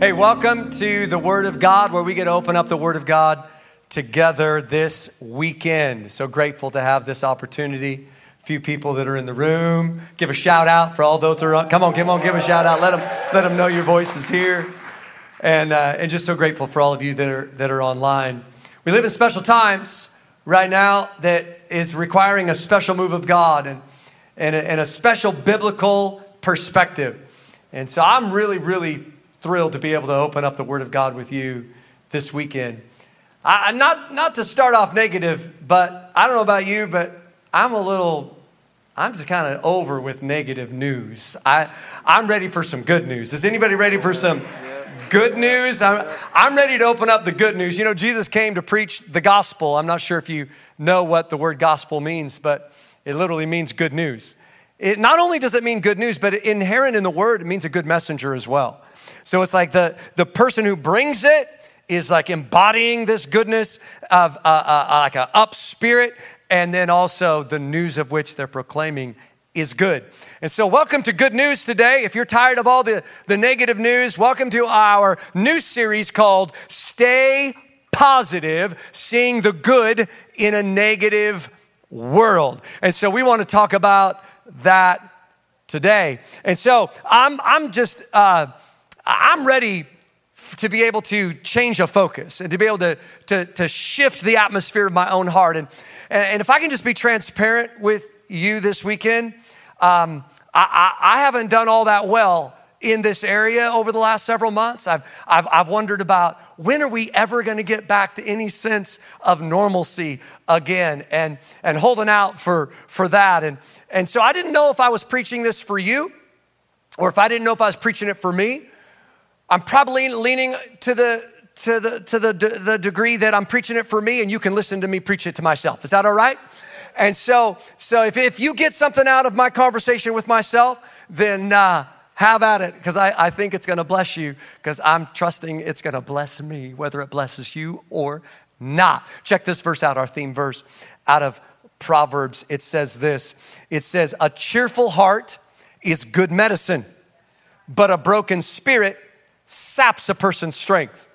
Hey, welcome to the Word of God, where we get to open up the Word of God together this weekend. So grateful to have this opportunity. A few people that are in the room. Give a shout out for all those that are on. Come on, come on, give a shout out. Let them, let them know your voice is here. And, uh, and just so grateful for all of you that are, that are online. We live in special times right now that is requiring a special move of God and, and, a, and a special biblical perspective. And so I'm really, really thrilled to be able to open up the Word of God with you this weekend. I, not, not to start off negative, but I don't know about you, but I'm a little, I'm just kind of over with negative news. I, I'm ready for some good news. Is anybody ready for some good news? I'm, I'm ready to open up the good news. You know, Jesus came to preach the gospel. I'm not sure if you know what the word gospel means, but it literally means good news. It, not only does it mean good news, but inherent in the word, it means a good messenger as well. So it's like the, the person who brings it is like embodying this goodness of uh, uh, uh like an up spirit, and then also the news of which they're proclaiming is good. And so, welcome to Good News today. If you're tired of all the, the negative news, welcome to our new series called Stay Positive Seeing the Good in a Negative World. And so, we want to talk about that today. And so, I'm, I'm just. Uh, I'm ready to be able to change a focus and to be able to, to, to shift the atmosphere of my own heart. And, and if I can just be transparent with you this weekend, um, I, I, I haven't done all that well in this area over the last several months. I've, I've, I've wondered about when are we ever going to get back to any sense of normalcy again and, and holding out for, for that. And, and so I didn't know if I was preaching this for you or if I didn't know if I was preaching it for me. I'm probably leaning to the to the to the, the degree that I'm preaching it for me, and you can listen to me preach it to myself. Is that all right? And so, so if, if you get something out of my conversation with myself, then uh, have at it, because I, I think it's going to bless you, because I'm trusting it's going to bless me, whether it blesses you or not. Check this verse out, our theme verse out of Proverbs. It says this it says, A cheerful heart is good medicine, but a broken spirit saps a person's strength.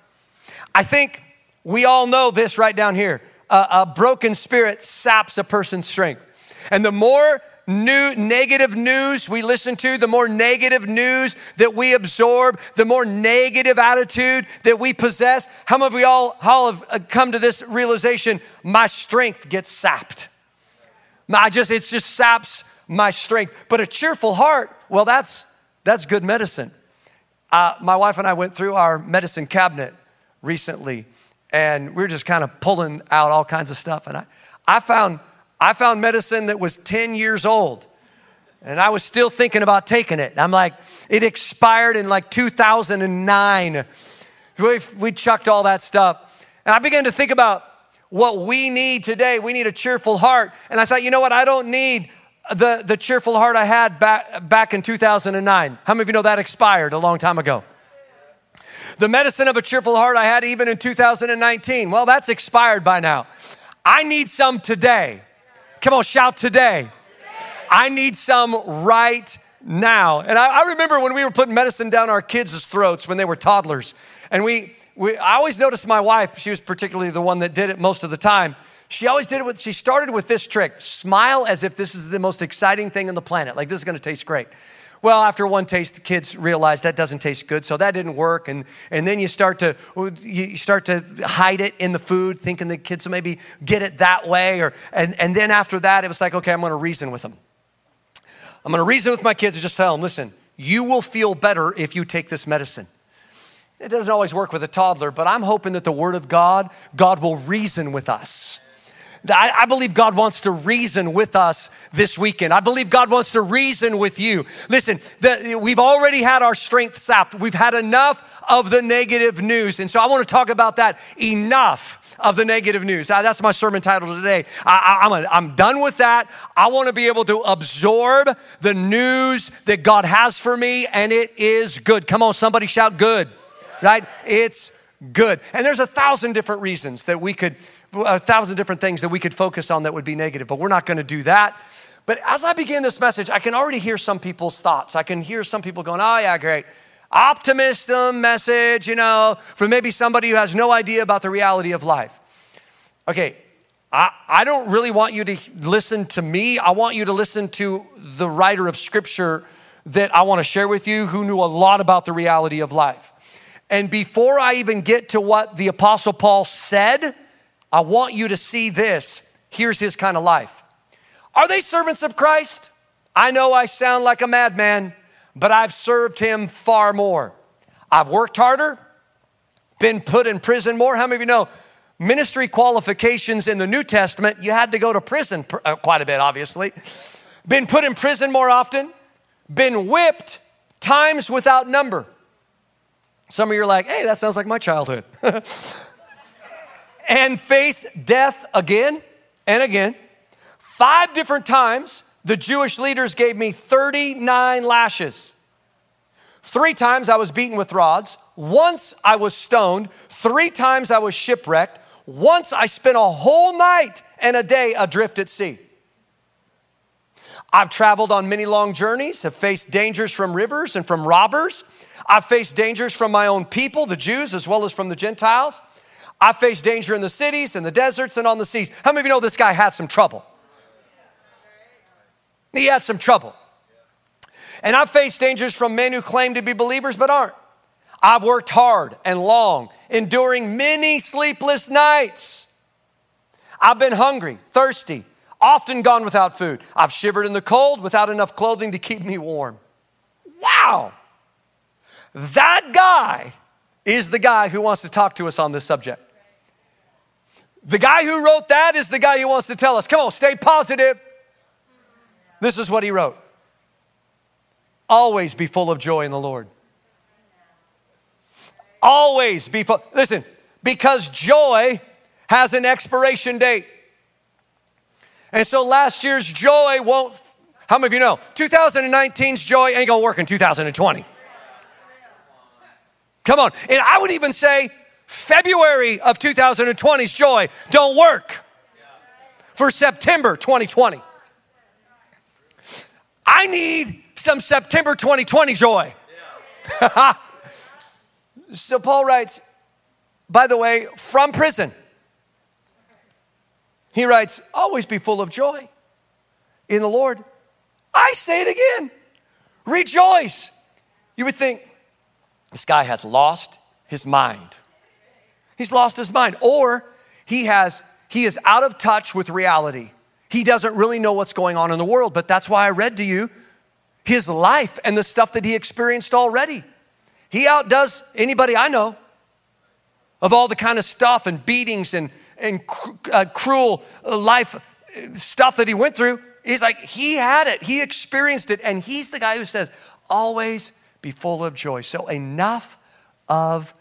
I think we all know this right down here. A, a broken spirit saps a person's strength. And the more new negative news we listen to, the more negative news that we absorb, the more negative attitude that we possess. How many of we all, all have uh, come to this realization? My strength gets sapped. I just, it just saps my strength. But a cheerful heart, well, that's that's good medicine. Uh, my wife and I went through our medicine cabinet recently, and we were just kind of pulling out all kinds of stuff. And I, I, found, I found medicine that was 10 years old, and I was still thinking about taking it. I'm like, it expired in like 2009. We, we chucked all that stuff. And I began to think about what we need today. We need a cheerful heart. And I thought, you know what? I don't need the, the cheerful heart I had back, back in 2009. How many of you know that expired a long time ago? The medicine of a cheerful heart I had even in 2019. Well, that's expired by now. I need some today. Come on, shout today. I need some right now. And I, I remember when we were putting medicine down our kids' throats when they were toddlers. And we, we, I always noticed my wife, she was particularly the one that did it most of the time. She always did it with, she started with this trick smile as if this is the most exciting thing on the planet. Like, this is gonna taste great. Well, after one taste, the kids realize that doesn't taste good, so that didn't work. And, and then you start to you start to hide it in the food, thinking the kids will maybe get it that way. Or and, and then after that, it was like, okay, I'm gonna reason with them. I'm gonna reason with my kids and just tell them, listen, you will feel better if you take this medicine. It doesn't always work with a toddler, but I'm hoping that the Word of God, God will reason with us. I, I believe God wants to reason with us this weekend. I believe God wants to reason with you. Listen, the, we've already had our strength sapped. We've had enough of the negative news. And so I want to talk about that enough of the negative news. Uh, that's my sermon title today. I, am done with that. I want to be able to absorb the news that God has for me, and it is good. Come on, somebody shout good, right? It's good. And there's a thousand different reasons that we could a thousand different things that we could focus on that would be negative, but we're not going to do that. But as I begin this message, I can already hear some people's thoughts. I can hear some people going, oh, yeah, great. optimism message, you know, for maybe somebody who has no idea about the reality of life. Okay, I, I don't really want you to listen to me. I want you to listen to the writer of scripture that I want to share with you who knew a lot about the reality of life. And before I even get to what the Apostle Paul said, I want you to see this. Here's his kind of life. Are they servants of Christ? I know I sound like a madman, but I've served him far more. I've worked harder, been put in prison more. How many of you know ministry qualifications in the New Testament? You had to go to prison uh, quite a bit, obviously. Been put in prison more often, been whipped times without number. Some of you are like, hey, that sounds like my childhood. and face death again and again. Five different times, the Jewish leaders gave me 39 lashes. Three times I was beaten with rods. Once I was stoned. Three times I was shipwrecked. Once I spent a whole night and a day adrift at sea. I've traveled on many long journeys, have faced dangers from rivers and from robbers. I've faced dangers from my own people, the Jews, as well as from the Gentiles. I've faced danger in the cities, in the deserts, and on the seas. How many of you know this guy had some trouble? He had some trouble. And I've faced dangers from men who claim to be believers but aren't. I've worked hard and long, enduring many sleepless nights. I've been hungry, thirsty, often gone without food. I've shivered in the cold without enough clothing to keep me warm. Wow. That guy is the guy who wants to talk to us on this subject. The guy who wrote that is the guy who wants to tell us, come on, stay positive. This is what he wrote Always be full of joy in the Lord. Always be full. Listen, because joy has an expiration date. And so last year's joy won't, how many of you know? 2019's joy ain't gonna work in 2020. Come on. And I would even say February of 2020's joy don't work for September 2020. I need some September 2020 joy. so Paul writes, by the way, from prison. He writes, always be full of joy in the Lord. I say it again rejoice. You would think this guy has lost his mind. He's lost his mind, or he has he is out of touch with reality. He doesn't really know what's going on in the world, but that's why I read to you his life and the stuff that he experienced already. He outdoes anybody I know of all the kind of stuff and beatings and and uh, cruel life stuff that he went through. He's like, he had it, he experienced it, and he's the guy who says, always be full of joy. So, enough of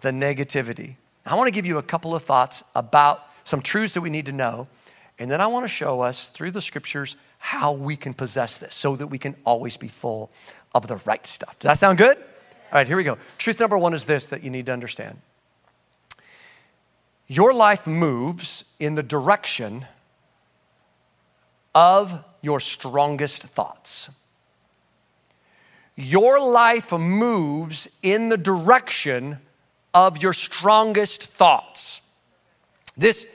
the negativity. I want to give you a couple of thoughts about some truths that we need to know, and then I want to show us through the scriptures how we can possess this so that we can always be full of the right stuff. Does that sound good? All right, here we go. Truth number one is this that you need to understand your life moves in the direction of your strongest thoughts. Your life moves in the direction of your strongest thoughts. This,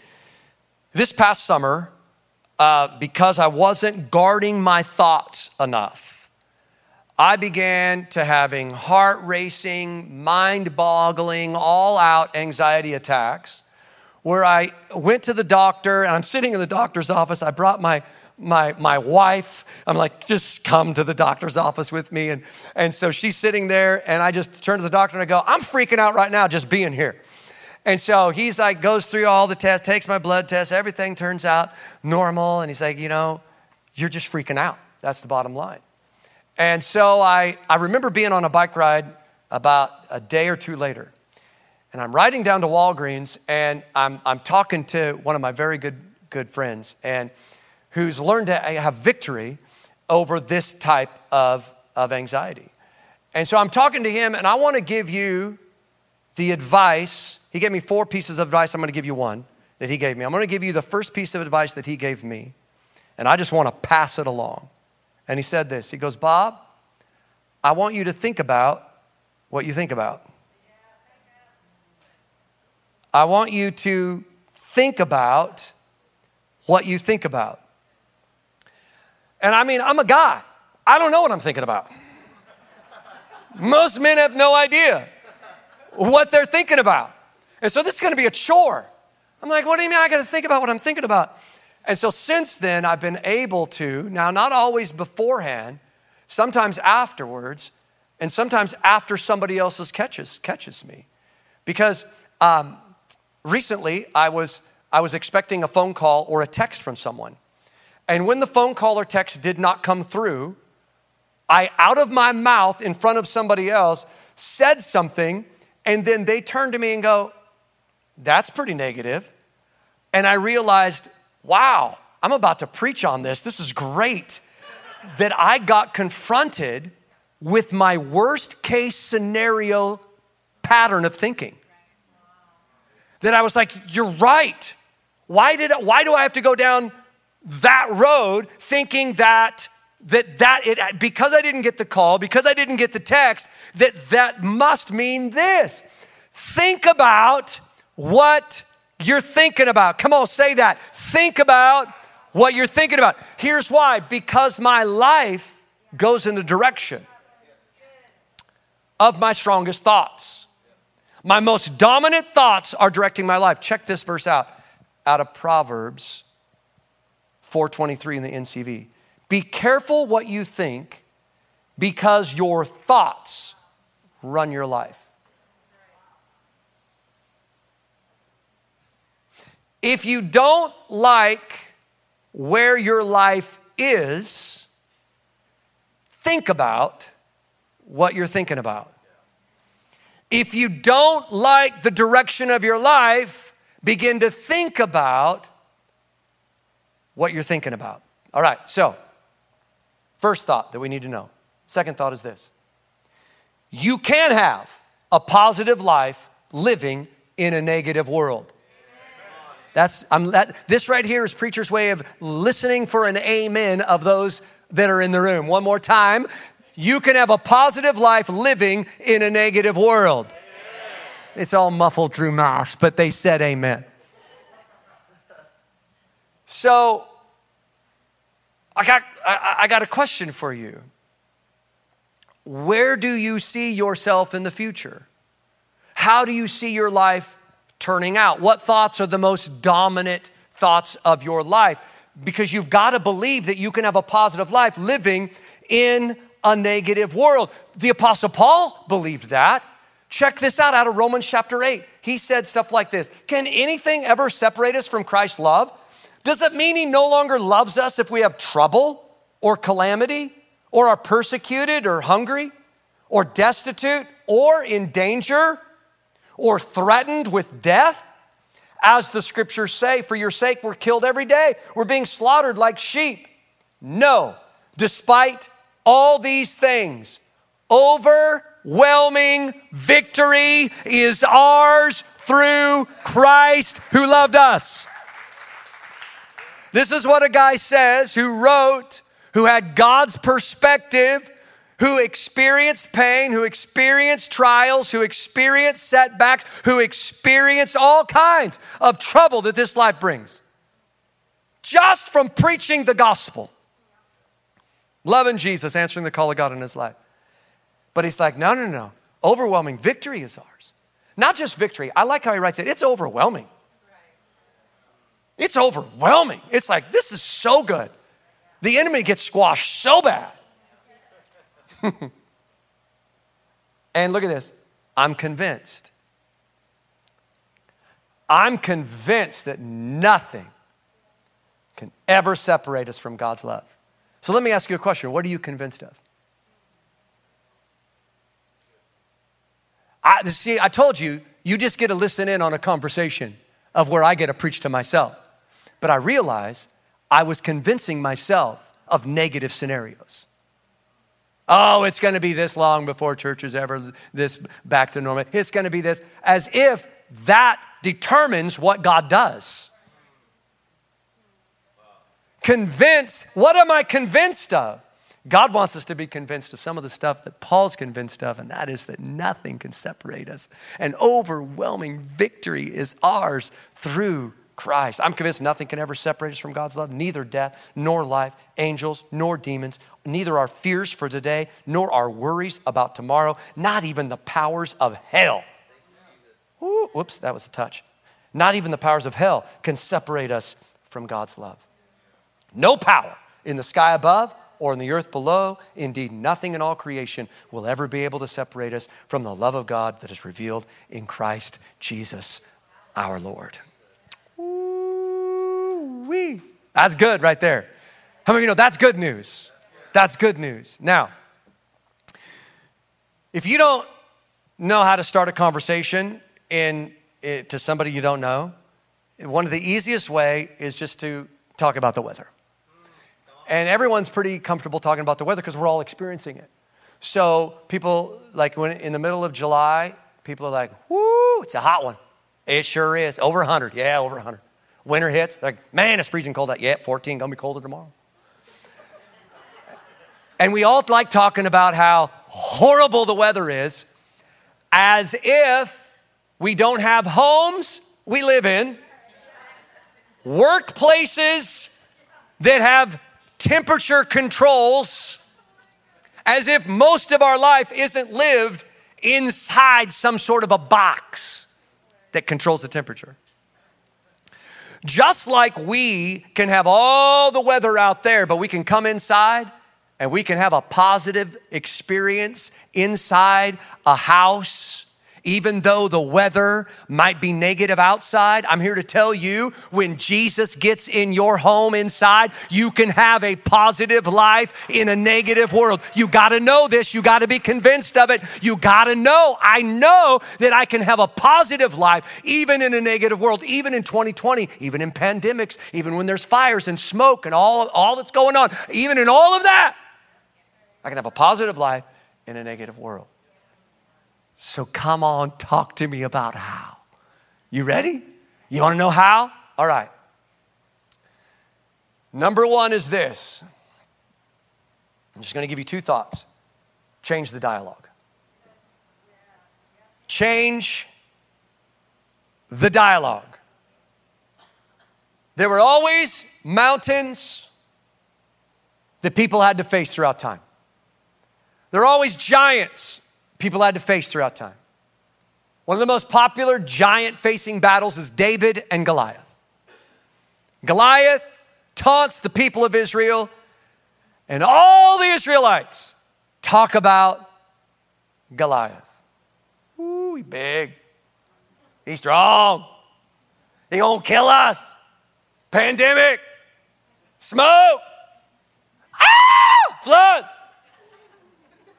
this past summer, uh, because I wasn't guarding my thoughts enough, I began to having heart racing, mind boggling, all out anxiety attacks where I went to the doctor and I'm sitting in the doctor's office. I brought my my, my wife. I'm like, just come to the doctor's office with me. And, and so she's sitting there, and I just turn to the doctor and I go, I'm freaking out right now just being here. And so he's like, goes through all the tests, takes my blood test, everything turns out normal. And he's like, you know, you're just freaking out. That's the bottom line. And so I, I remember being on a bike ride about a day or two later. And I'm riding down to Walgreens and I'm, I'm talking to one of my very good, good friends and who's learned to have victory over this type of, of anxiety. And so I'm talking to him and I want to give you the advice. He gave me four pieces of advice. I'm going to give you one that he gave me. I'm going to give you the first piece of advice that he gave me. And I just want to pass it along. And he said this He goes, Bob, I want you to think about what you think about. I want you to think about what you think about. And I mean, I'm a guy. I don't know what I'm thinking about. Most men have no idea what they're thinking about. And so this is gonna be a chore. I'm like, what do you mean I gotta think about what I'm thinking about? And so since then, I've been able to, now not always beforehand, sometimes afterwards, and sometimes after somebody else's catches, catches me. Because um, recently I was, I was expecting a phone call or a text from someone. And when the phone call or text did not come through, I, out of my mouth in front of somebody else, said something, and then they turned to me and go, That's pretty negative. And I realized wow, I'm about to preach on this. This is great. that I got confronted with my worst case scenario pattern of thinking. That I was like, you're right. Why did I, why do I have to go down that road thinking that that that it because I didn't get the call, because I didn't get the text, that that must mean this. Think about what you're thinking about. Come on, say that. Think about what you're thinking about. Here's why because my life goes in the direction of my strongest thoughts. My most dominant thoughts are directing my life. Check this verse out out of Proverbs 423 in the NCV. Be careful what you think because your thoughts run your life. If you don't like where your life is, think about what you're thinking about. If you don't like the direction of your life, begin to think about what you're thinking about. All right, so first thought that we need to know. Second thought is this you can have a positive life living in a negative world. That's, I'm, that, this right here is preacher's way of listening for an amen of those that are in the room. One more time. You can have a positive life living in a negative world. Amen. It's all muffled through mouth, but they said amen. So, I got, I, I got a question for you. Where do you see yourself in the future? How do you see your life turning out? What thoughts are the most dominant thoughts of your life? Because you've got to believe that you can have a positive life living in a negative world. The Apostle Paul believed that. Check this out out of Romans chapter 8. He said stuff like this Can anything ever separate us from Christ's love? Does it mean he no longer loves us if we have trouble or calamity or are persecuted or hungry or destitute or in danger or threatened with death? As the scriptures say, for your sake we're killed every day. We're being slaughtered like sheep. No, despite all these things, overwhelming victory is ours through Christ who loved us. This is what a guy says who wrote, who had God's perspective who experienced pain, who experienced trials, who experienced setbacks, who experienced all kinds of trouble that this life brings. Just from preaching the gospel, loving Jesus, answering the call of God in his life. But he's like, no, no, no. Overwhelming victory is ours. Not just victory. I like how he writes it. It's overwhelming. It's overwhelming. It's like, this is so good. The enemy gets squashed so bad. and look at this I'm convinced. I'm convinced that nothing can ever separate us from God's love. So let me ask you a question What are you convinced of? I, see, I told you, you just get to listen in on a conversation of where I get to preach to myself. But I realized I was convincing myself of negative scenarios. Oh, it's going to be this long before church is ever this back to normal. It's going to be this, as if that determines what God does. Convinced, what am I convinced of? God wants us to be convinced of some of the stuff that Paul's convinced of, and that is that nothing can separate us. An overwhelming victory is ours through Christ. I'm convinced nothing can ever separate us from God's love, neither death nor life, angels nor demons, neither our fears for today nor our worries about tomorrow, not even the powers of hell. Ooh, whoops, that was a touch. Not even the powers of hell can separate us from God's love. No power in the sky above or in the earth below. Indeed, nothing in all creation will ever be able to separate us from the love of God that is revealed in Christ Jesus our Lord. That's good right there. How many of you know that's good news? That's good news. Now, if you don't know how to start a conversation in, in, to somebody you don't know, one of the easiest way is just to talk about the weather. And everyone's pretty comfortable talking about the weather because we're all experiencing it. So people, like when in the middle of July, people are like, whoo, it's a hot one. It sure is. Over 100. Yeah, over 100. Winter hits, like, man, it's freezing cold out. Yeah, 14, gonna be colder tomorrow. And we all like talking about how horrible the weather is as if we don't have homes we live in, workplaces that have temperature controls as if most of our life isn't lived inside some sort of a box that controls the temperature. Just like we can have all the weather out there, but we can come inside and we can have a positive experience inside a house even though the weather might be negative outside, I'm here to tell you when Jesus gets in your home inside, you can have a positive life in a negative world. You got to know this. You got to be convinced of it. You got to know. I know that I can have a positive life even in a negative world, even in 2020, even in pandemics, even when there's fires and smoke and all, all that's going on, even in all of that. I can have a positive life in a negative world. So come on, talk to me about how. You ready? You want to know how? All right. Number one is this I'm just going to give you two thoughts change the dialogue. Change the dialogue. There were always mountains that people had to face throughout time. There are always giants people had to face throughout time. One of the most popular giant facing battles is David and Goliath. Goliath taunts the people of Israel, and all the Israelites talk about Goliath. Ooh, he big. He's strong. He gonna kill us. Pandemic. Smoke. Ah! Floods.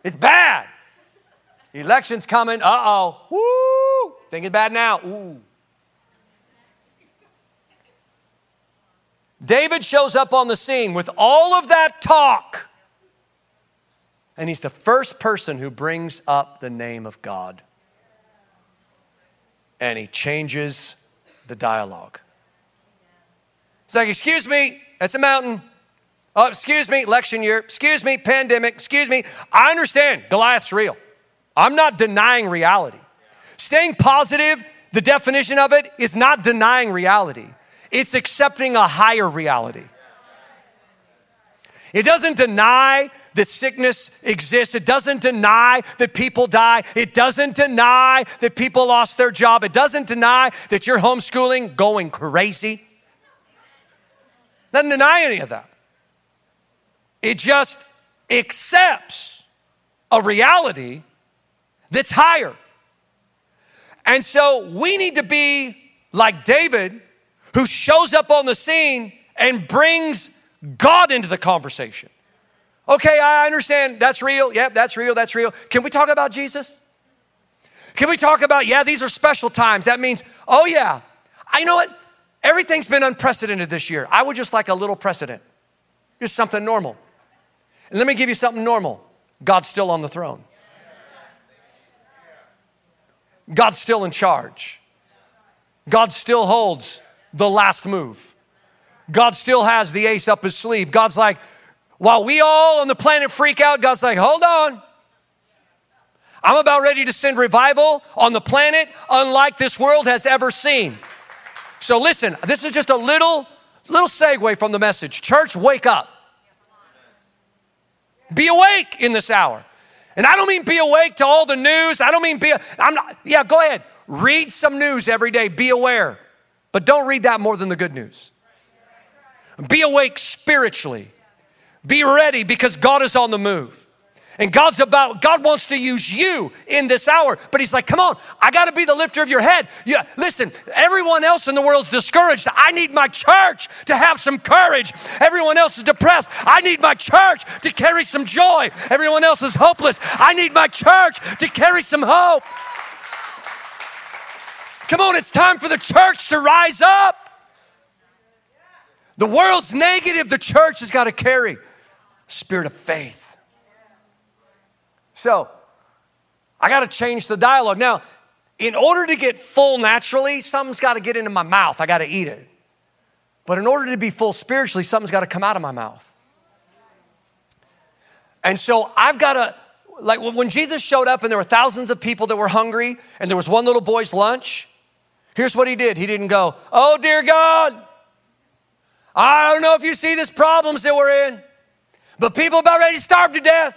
It's bad. Election's coming. Uh oh. Woo! Thinking bad now. Ooh. David shows up on the scene with all of that talk. And he's the first person who brings up the name of God. And he changes the dialogue. He's like, Excuse me, that's a mountain. Oh, excuse me, election year. Excuse me, pandemic. Excuse me. I understand Goliath's real. I'm not denying reality. Staying positive, the definition of it is not denying reality, it's accepting a higher reality. It doesn't deny that sickness exists. It doesn't deny that people die. It doesn't deny that people lost their job. It doesn't deny that you're homeschooling going crazy. Doesn't deny any of that. It just accepts a reality that's higher. And so we need to be like David, who shows up on the scene and brings God into the conversation. Okay, I understand that's real. Yep, that's real. That's real. Can we talk about Jesus? Can we talk about, yeah, these are special times? That means, oh, yeah, I know what? Everything's been unprecedented this year. I would just like a little precedent, just something normal. And let me give you something normal God's still on the throne. God's still in charge. God still holds the last move. God still has the ace up his sleeve. God's like, While we all on the planet freak out, God's like, hold on. I'm about ready to send revival on the planet unlike this world has ever seen. So listen, this is just a little little segue from the message. Church, wake up. Be awake in this hour. And I don't mean be awake to all the news. I don't mean be I'm not yeah, go ahead. Read some news every day. Be aware. But don't read that more than the good news. Be awake spiritually. Be ready because God is on the move. And God's about, God wants to use you in this hour. But He's like, come on, I got to be the lifter of your head. Yeah, listen, everyone else in the world's discouraged. I need my church to have some courage. Everyone else is depressed. I need my church to carry some joy. Everyone else is hopeless. I need my church to carry some hope. Come on, it's time for the church to rise up. The world's negative, the church has got to carry spirit of faith. So, I got to change the dialogue. Now, in order to get full naturally, something's got to get into my mouth. I got to eat it. But in order to be full spiritually, something's got to come out of my mouth. And so I've got to, like when Jesus showed up and there were thousands of people that were hungry and there was one little boy's lunch, here's what he did. He didn't go, Oh, dear God, I don't know if you see this problems that we're in, but people about ready to starve to death.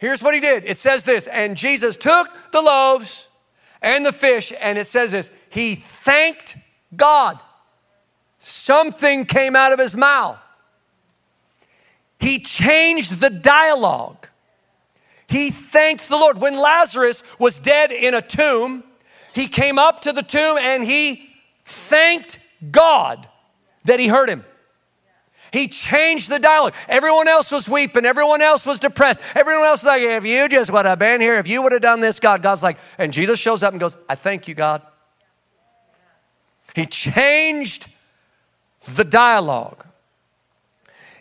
Here's what he did it says this, and Jesus took the loaves and the fish, and it says this he thanked God. Something came out of his mouth. He changed the dialogue. He thanked the Lord. When Lazarus was dead in a tomb, he came up to the tomb and he thanked God that he heard him. He changed the dialogue. Everyone else was weeping. Everyone else was depressed. Everyone else was like, if you just would have been here, if you would have done this, God, God's like, and Jesus shows up and goes, I thank you, God. He changed the dialogue.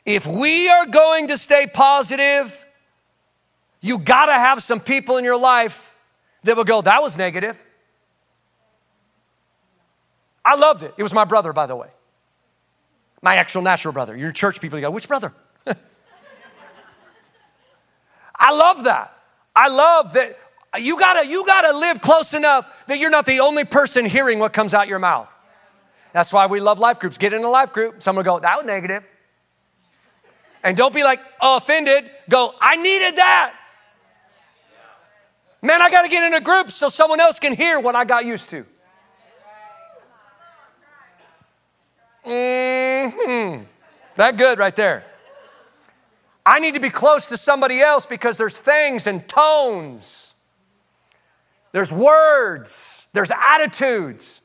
If we are going to stay positive, you got to have some people in your life that will go, that was negative. I loved it. It was my brother, by the way. My actual natural brother. Your church people, you go, which brother? I love that. I love that you gotta, you gotta live close enough that you're not the only person hearing what comes out your mouth. That's why we love life groups. Get in a life group. Someone go, that was negative. And don't be like, oh, offended. Go, I needed that. Man, I got to get in a group so someone else can hear what I got used to. Mm-hmm. That good right there. I need to be close to somebody else because there's things and tones, there's words, there's attitudes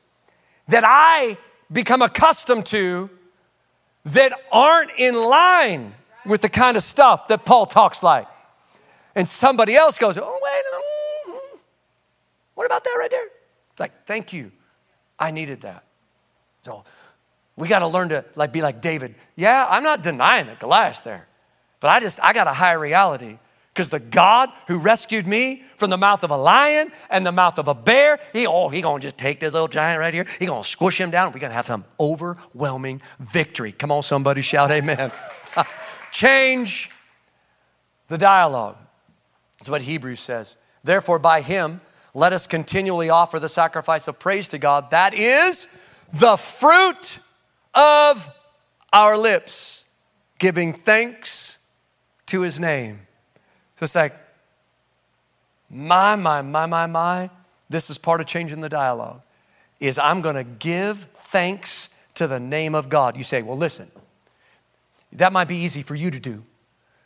that I become accustomed to that aren't in line with the kind of stuff that Paul talks like. And somebody else goes, Oh, wait, mm-hmm. what about that right there? It's like, thank you. I needed that. So we got to learn to like be like David. Yeah, I'm not denying that Goliath's there, but I just I got a higher reality because the God who rescued me from the mouth of a lion and the mouth of a bear, he oh he gonna just take this little giant right here, he gonna squish him down. We gonna have some overwhelming victory. Come on, somebody shout amen. Change the dialogue. That's what Hebrews says. Therefore, by him, let us continually offer the sacrifice of praise to God. That is the fruit of our lips, giving thanks to his name. So it's like, my, my, my, my, my, this is part of changing the dialogue, is I'm to give thanks to the name of God. You say, well, listen, that might be easy for you to do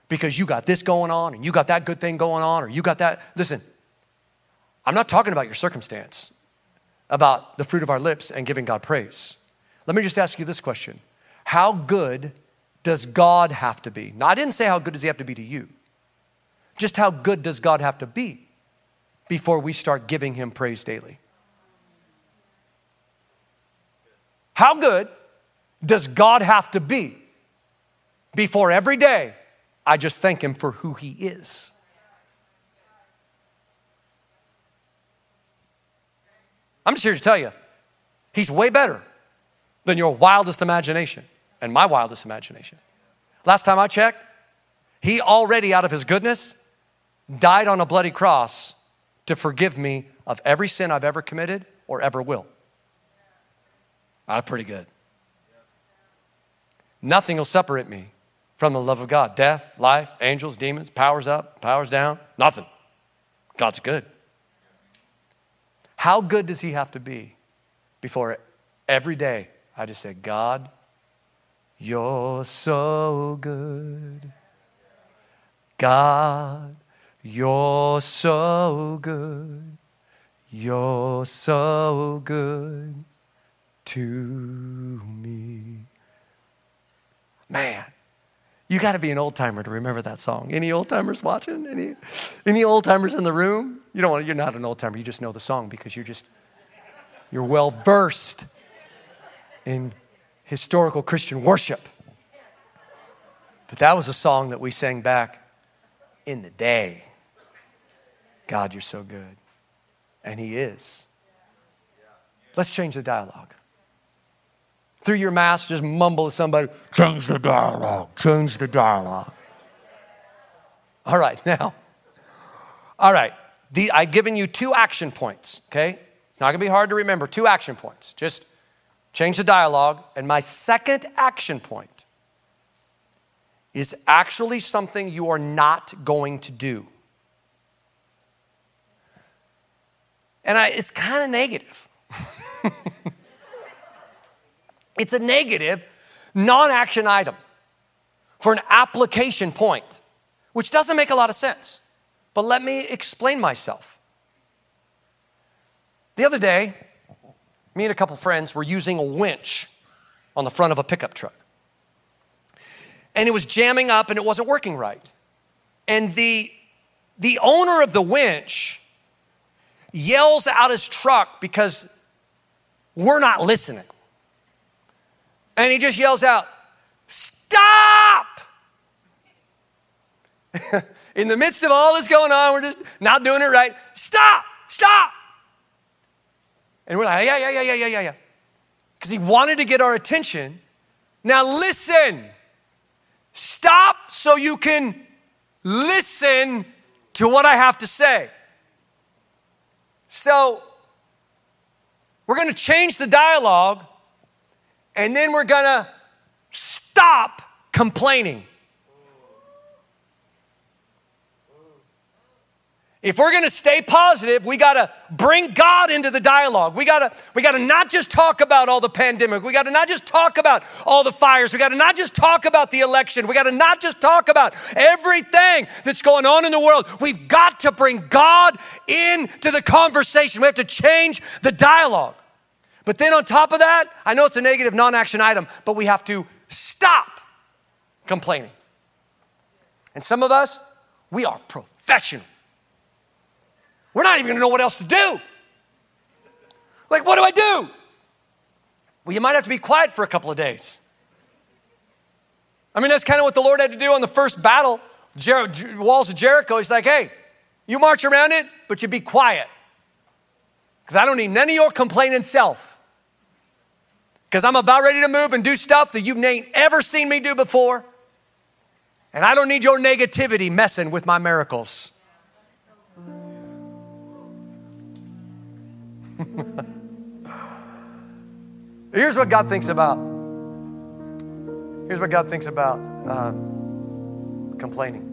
because you got this going on and you got that good thing going on or you got that. Listen, I'm not talking about your circumstance, about the fruit of our lips and giving God praise. Let me just ask you this question How good does God have to be? Now, I didn't say how good does He have to be to you, just how good does God have to be before we start giving Him praise daily? How good does God have to be before every day I just thank Him for who He is? I'm just here to tell you, He's way better than your wildest imagination and my wildest imagination. Last time I checked, He already, out of his goodness, died on a bloody cross to forgive me of every sin I've ever committed or ever will. I'm pretty good. Nothing will separate me from the love of God. Death, life, angels, demons, powers up, powers down, nothing. God's good. How good does He have to be before every day I just said, God, you're so good. God, you're so good. You're so good to me. Man, you got to be an old timer to remember that song. Any old timers watching? Any, any old timers in the room? You don't. want, You're not an old timer. You just know the song because you're just you're well versed in historical Christian worship. But that was a song that we sang back in the day. God, you're so good. And He is. Let's change the dialogue through your mask, just mumble to somebody, change the dialogue, change the dialogue. All right, now, all right, the, I've given you two action points, okay? It's not gonna be hard to remember, two action points. Just change the dialogue. And my second action point is actually something you are not going to do. And I, it's kind of negative. It's a negative, non action item for an application point, which doesn't make a lot of sense. But let me explain myself. The other day, me and a couple friends were using a winch on the front of a pickup truck. And it was jamming up and it wasn't working right. And the, the owner of the winch yells out his truck because we're not listening. And he just yells out, Stop! In the midst of all this going on, we're just not doing it right. Stop! Stop! And we're like, Yeah, yeah, yeah, yeah, yeah, yeah, yeah. Because he wanted to get our attention. Now listen. Stop so you can listen to what I have to say. So, we're going to change the dialogue and then we're gonna stop complaining. If we're going to stay positive, we got to bring God into the dialogue. We got to we got to not just talk about all the pandemic. We got to not just talk about all the fires. We got to not just talk about the election. We got to not just talk about everything that's going on in the world. We've got to bring God into the conversation. We have to change the dialogue. But then on top of that, I know it's a negative non action item, but we have to stop complaining. And some of us, we are professional. We're not even gonna know what else to do. Like, what do I do? Well, you might have to be quiet for a couple of days. I mean, that's kind of what the Lord had to do on the first battle, Jer- walls of Jericho. He's like, hey, you march around it, but you be quiet. Because I don't need none of your complaining self because I'm about ready to move and do stuff that you ain't ever seen me do before. And I don't need your negativity messing with my miracles. Here's what God thinks about. Here's what God thinks about um, complaining.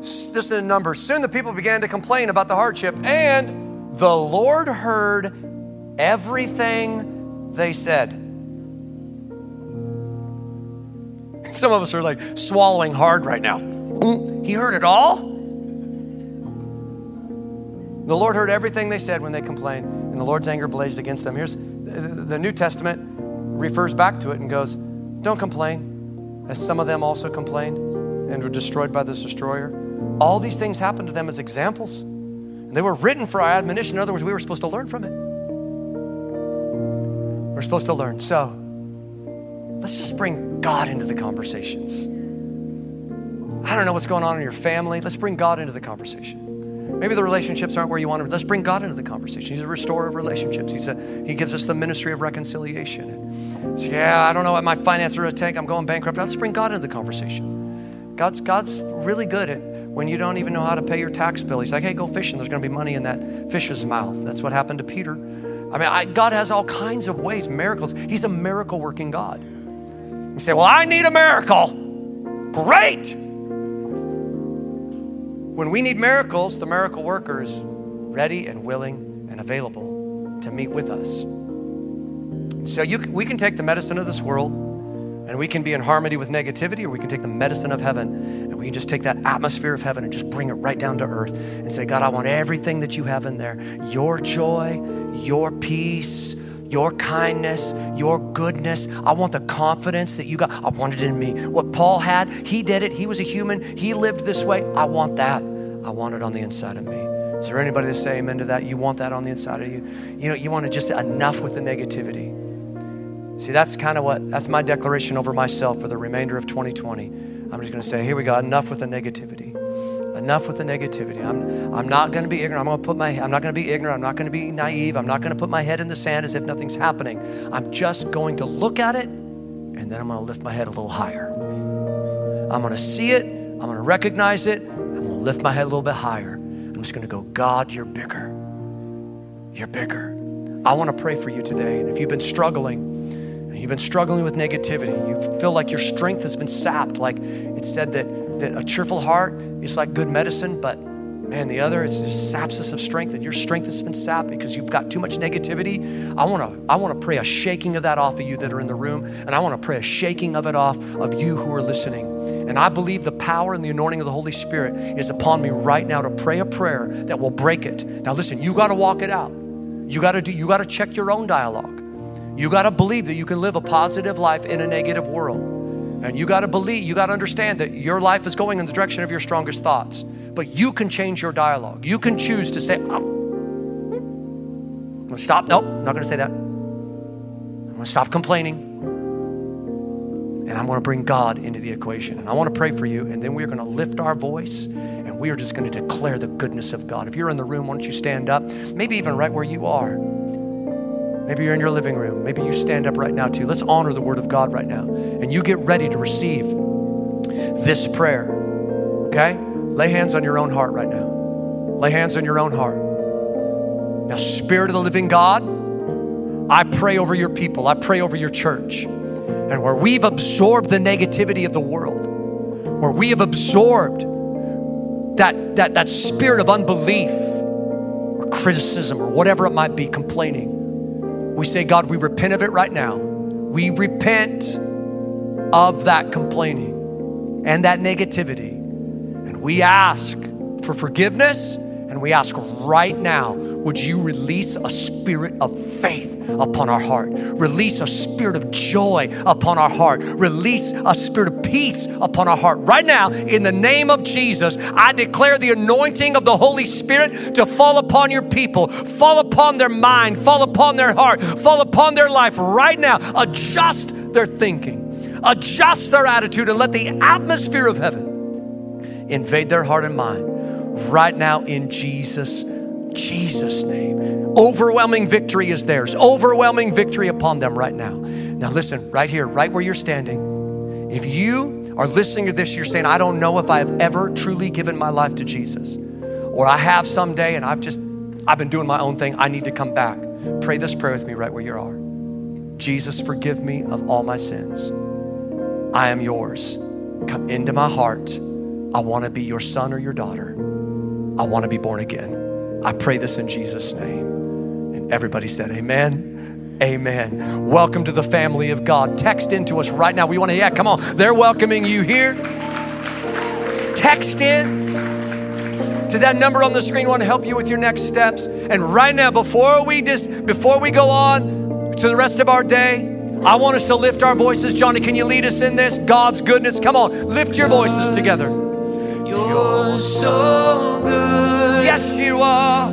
Just in number. Soon the people began to complain about the hardship, and the Lord heard everything they said. Some of us are like swallowing hard right now. He heard it all. The Lord heard everything they said when they complained, and the Lord's anger blazed against them. Here's the New Testament refers back to it and goes, Don't complain, as some of them also complained and were destroyed by this destroyer. All these things happened to them as examples. And They were written for our admonition. In other words, we were supposed to learn from it. We're supposed to learn. So let's just bring God into the conversations. I don't know what's going on in your family. Let's bring God into the conversation. Maybe the relationships aren't where you want them. Let's bring God into the conversation. He's a restorer of relationships. He's a, he gives us the ministry of reconciliation. So, yeah, I don't know what my finances are a tank. I'm going bankrupt. Let's bring God into the conversation. God's, God's really good at when you don't even know how to pay your tax bill. He's like, hey, go fishing. There's going to be money in that fish's mouth. That's what happened to Peter. I mean, I, God has all kinds of ways, miracles. He's a miracle working God. You say, well, I need a miracle. Great. When we need miracles, the miracle worker is ready and willing and available to meet with us. So you, we can take the medicine of this world and we can be in harmony with negativity, or we can take the medicine of heaven and we can just take that atmosphere of heaven and just bring it right down to earth and say, God, I want everything that you have in there your joy, your peace, your kindness, your goodness. I want the confidence that you got. I want it in me. What Paul had, he did it. He was a human. He lived this way. I want that. I want it on the inside of me. Is there anybody to say amen to that? You want that on the inside of you? You know, you want to just enough with the negativity. See, that's kind of what, that's my declaration over myself for the remainder of 2020. I'm just going to say, here we go, enough with the negativity. Enough with the negativity. I'm, I'm not going to be ignorant. I'm going to put my, I'm not going to be ignorant. I'm not going to be naive. I'm not going to put my head in the sand as if nothing's happening. I'm just going to look at it and then I'm going to lift my head a little higher. I'm going to see it. I'm going to recognize it. Lift my head a little bit higher. I'm just going to go, God, you're bigger. You're bigger. I want to pray for you today. And if you've been struggling, you've been struggling with negativity, you feel like your strength has been sapped, like it said that, that a cheerful heart is like good medicine, but man, the other is just saps us of strength, and your strength has been sapped because you've got too much negativity. I wanna, I wanna pray a shaking of that off of you that are in the room, and I wanna pray a shaking of it off of you who are listening. And I believe the power and the anointing of the Holy Spirit is upon me right now to pray a prayer that will break it. Now listen, you gotta walk it out. You gotta do, you gotta check your own dialogue. You got to believe that you can live a positive life in a negative world. And you got to believe, you got to understand that your life is going in the direction of your strongest thoughts. But you can change your dialogue. You can choose to say, I'm going to stop. Nope, I'm not going to say that. I'm going to stop complaining. And I'm going to bring God into the equation. And I want to pray for you. And then we're going to lift our voice and we are just going to declare the goodness of God. If you're in the room, why don't you stand up? Maybe even right where you are. Maybe you're in your living room. Maybe you stand up right now too. Let's honor the Word of God right now. And you get ready to receive this prayer. Okay? Lay hands on your own heart right now. Lay hands on your own heart. Now, Spirit of the living God, I pray over your people. I pray over your church. And where we've absorbed the negativity of the world, where we have absorbed that, that, that spirit of unbelief or criticism or whatever it might be, complaining. We say, God, we repent of it right now. We repent of that complaining and that negativity. And we ask for forgiveness and we ask right now, would you release a spirit of faith upon our heart? Release a spirit of joy upon our heart. Release a spirit of peace upon our heart. Right now, in the name of Jesus, I declare the anointing of the Holy Spirit to fall upon your people, fall upon their mind, fall upon their heart, fall upon their life right now. Adjust their thinking, adjust their attitude, and let the atmosphere of heaven invade their heart and mind right now in Jesus' Jesus' name. Overwhelming victory is theirs. Overwhelming victory upon them right now. Now, listen, right here, right where you're standing. If you are listening to this, you're saying, I don't know if I have ever truly given my life to Jesus, or I have someday and I've just, I've been doing my own thing. I need to come back. Pray this prayer with me right where you are. Jesus, forgive me of all my sins. I am yours. Come into my heart. I want to be your son or your daughter. I want to be born again. I pray this in Jesus' name. And everybody said, Amen. Amen. Welcome to the family of God. Text into us right now. We want to, yeah, come on. They're welcoming you here. Text in to that number on the screen. Want to help you with your next steps. And right now, before we just before we go on to the rest of our day, I want us to lift our voices. Johnny, can you lead us in this? God's goodness. Come on, lift your voices together. So good. Yes, you are.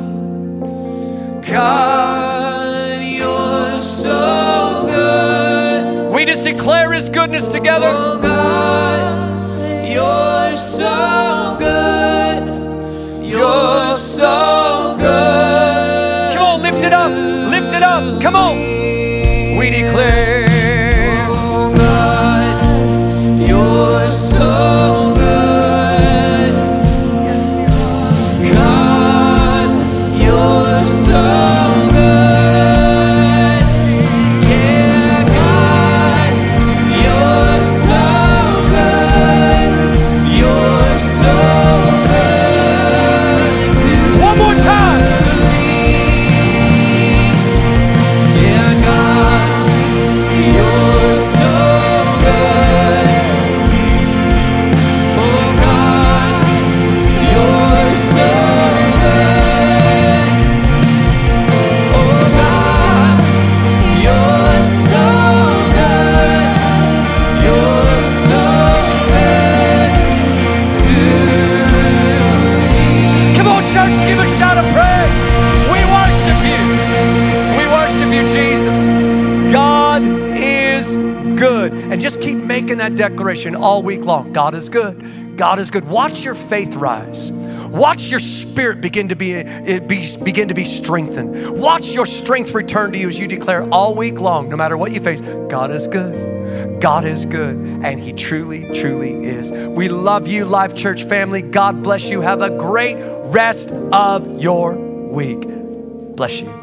God, you're so good. We just declare His goodness together. Oh God, you're so good. You're so good. Come on, lift it up. Lift it up. Come on. We declare. Declaration all week long. God is good. God is good. Watch your faith rise. Watch your spirit begin to be, be, begin to be strengthened. Watch your strength return to you as you declare all week long, no matter what you face, God is good. God is good, and He truly, truly is. We love you, Life Church family. God bless you. Have a great rest of your week. Bless you.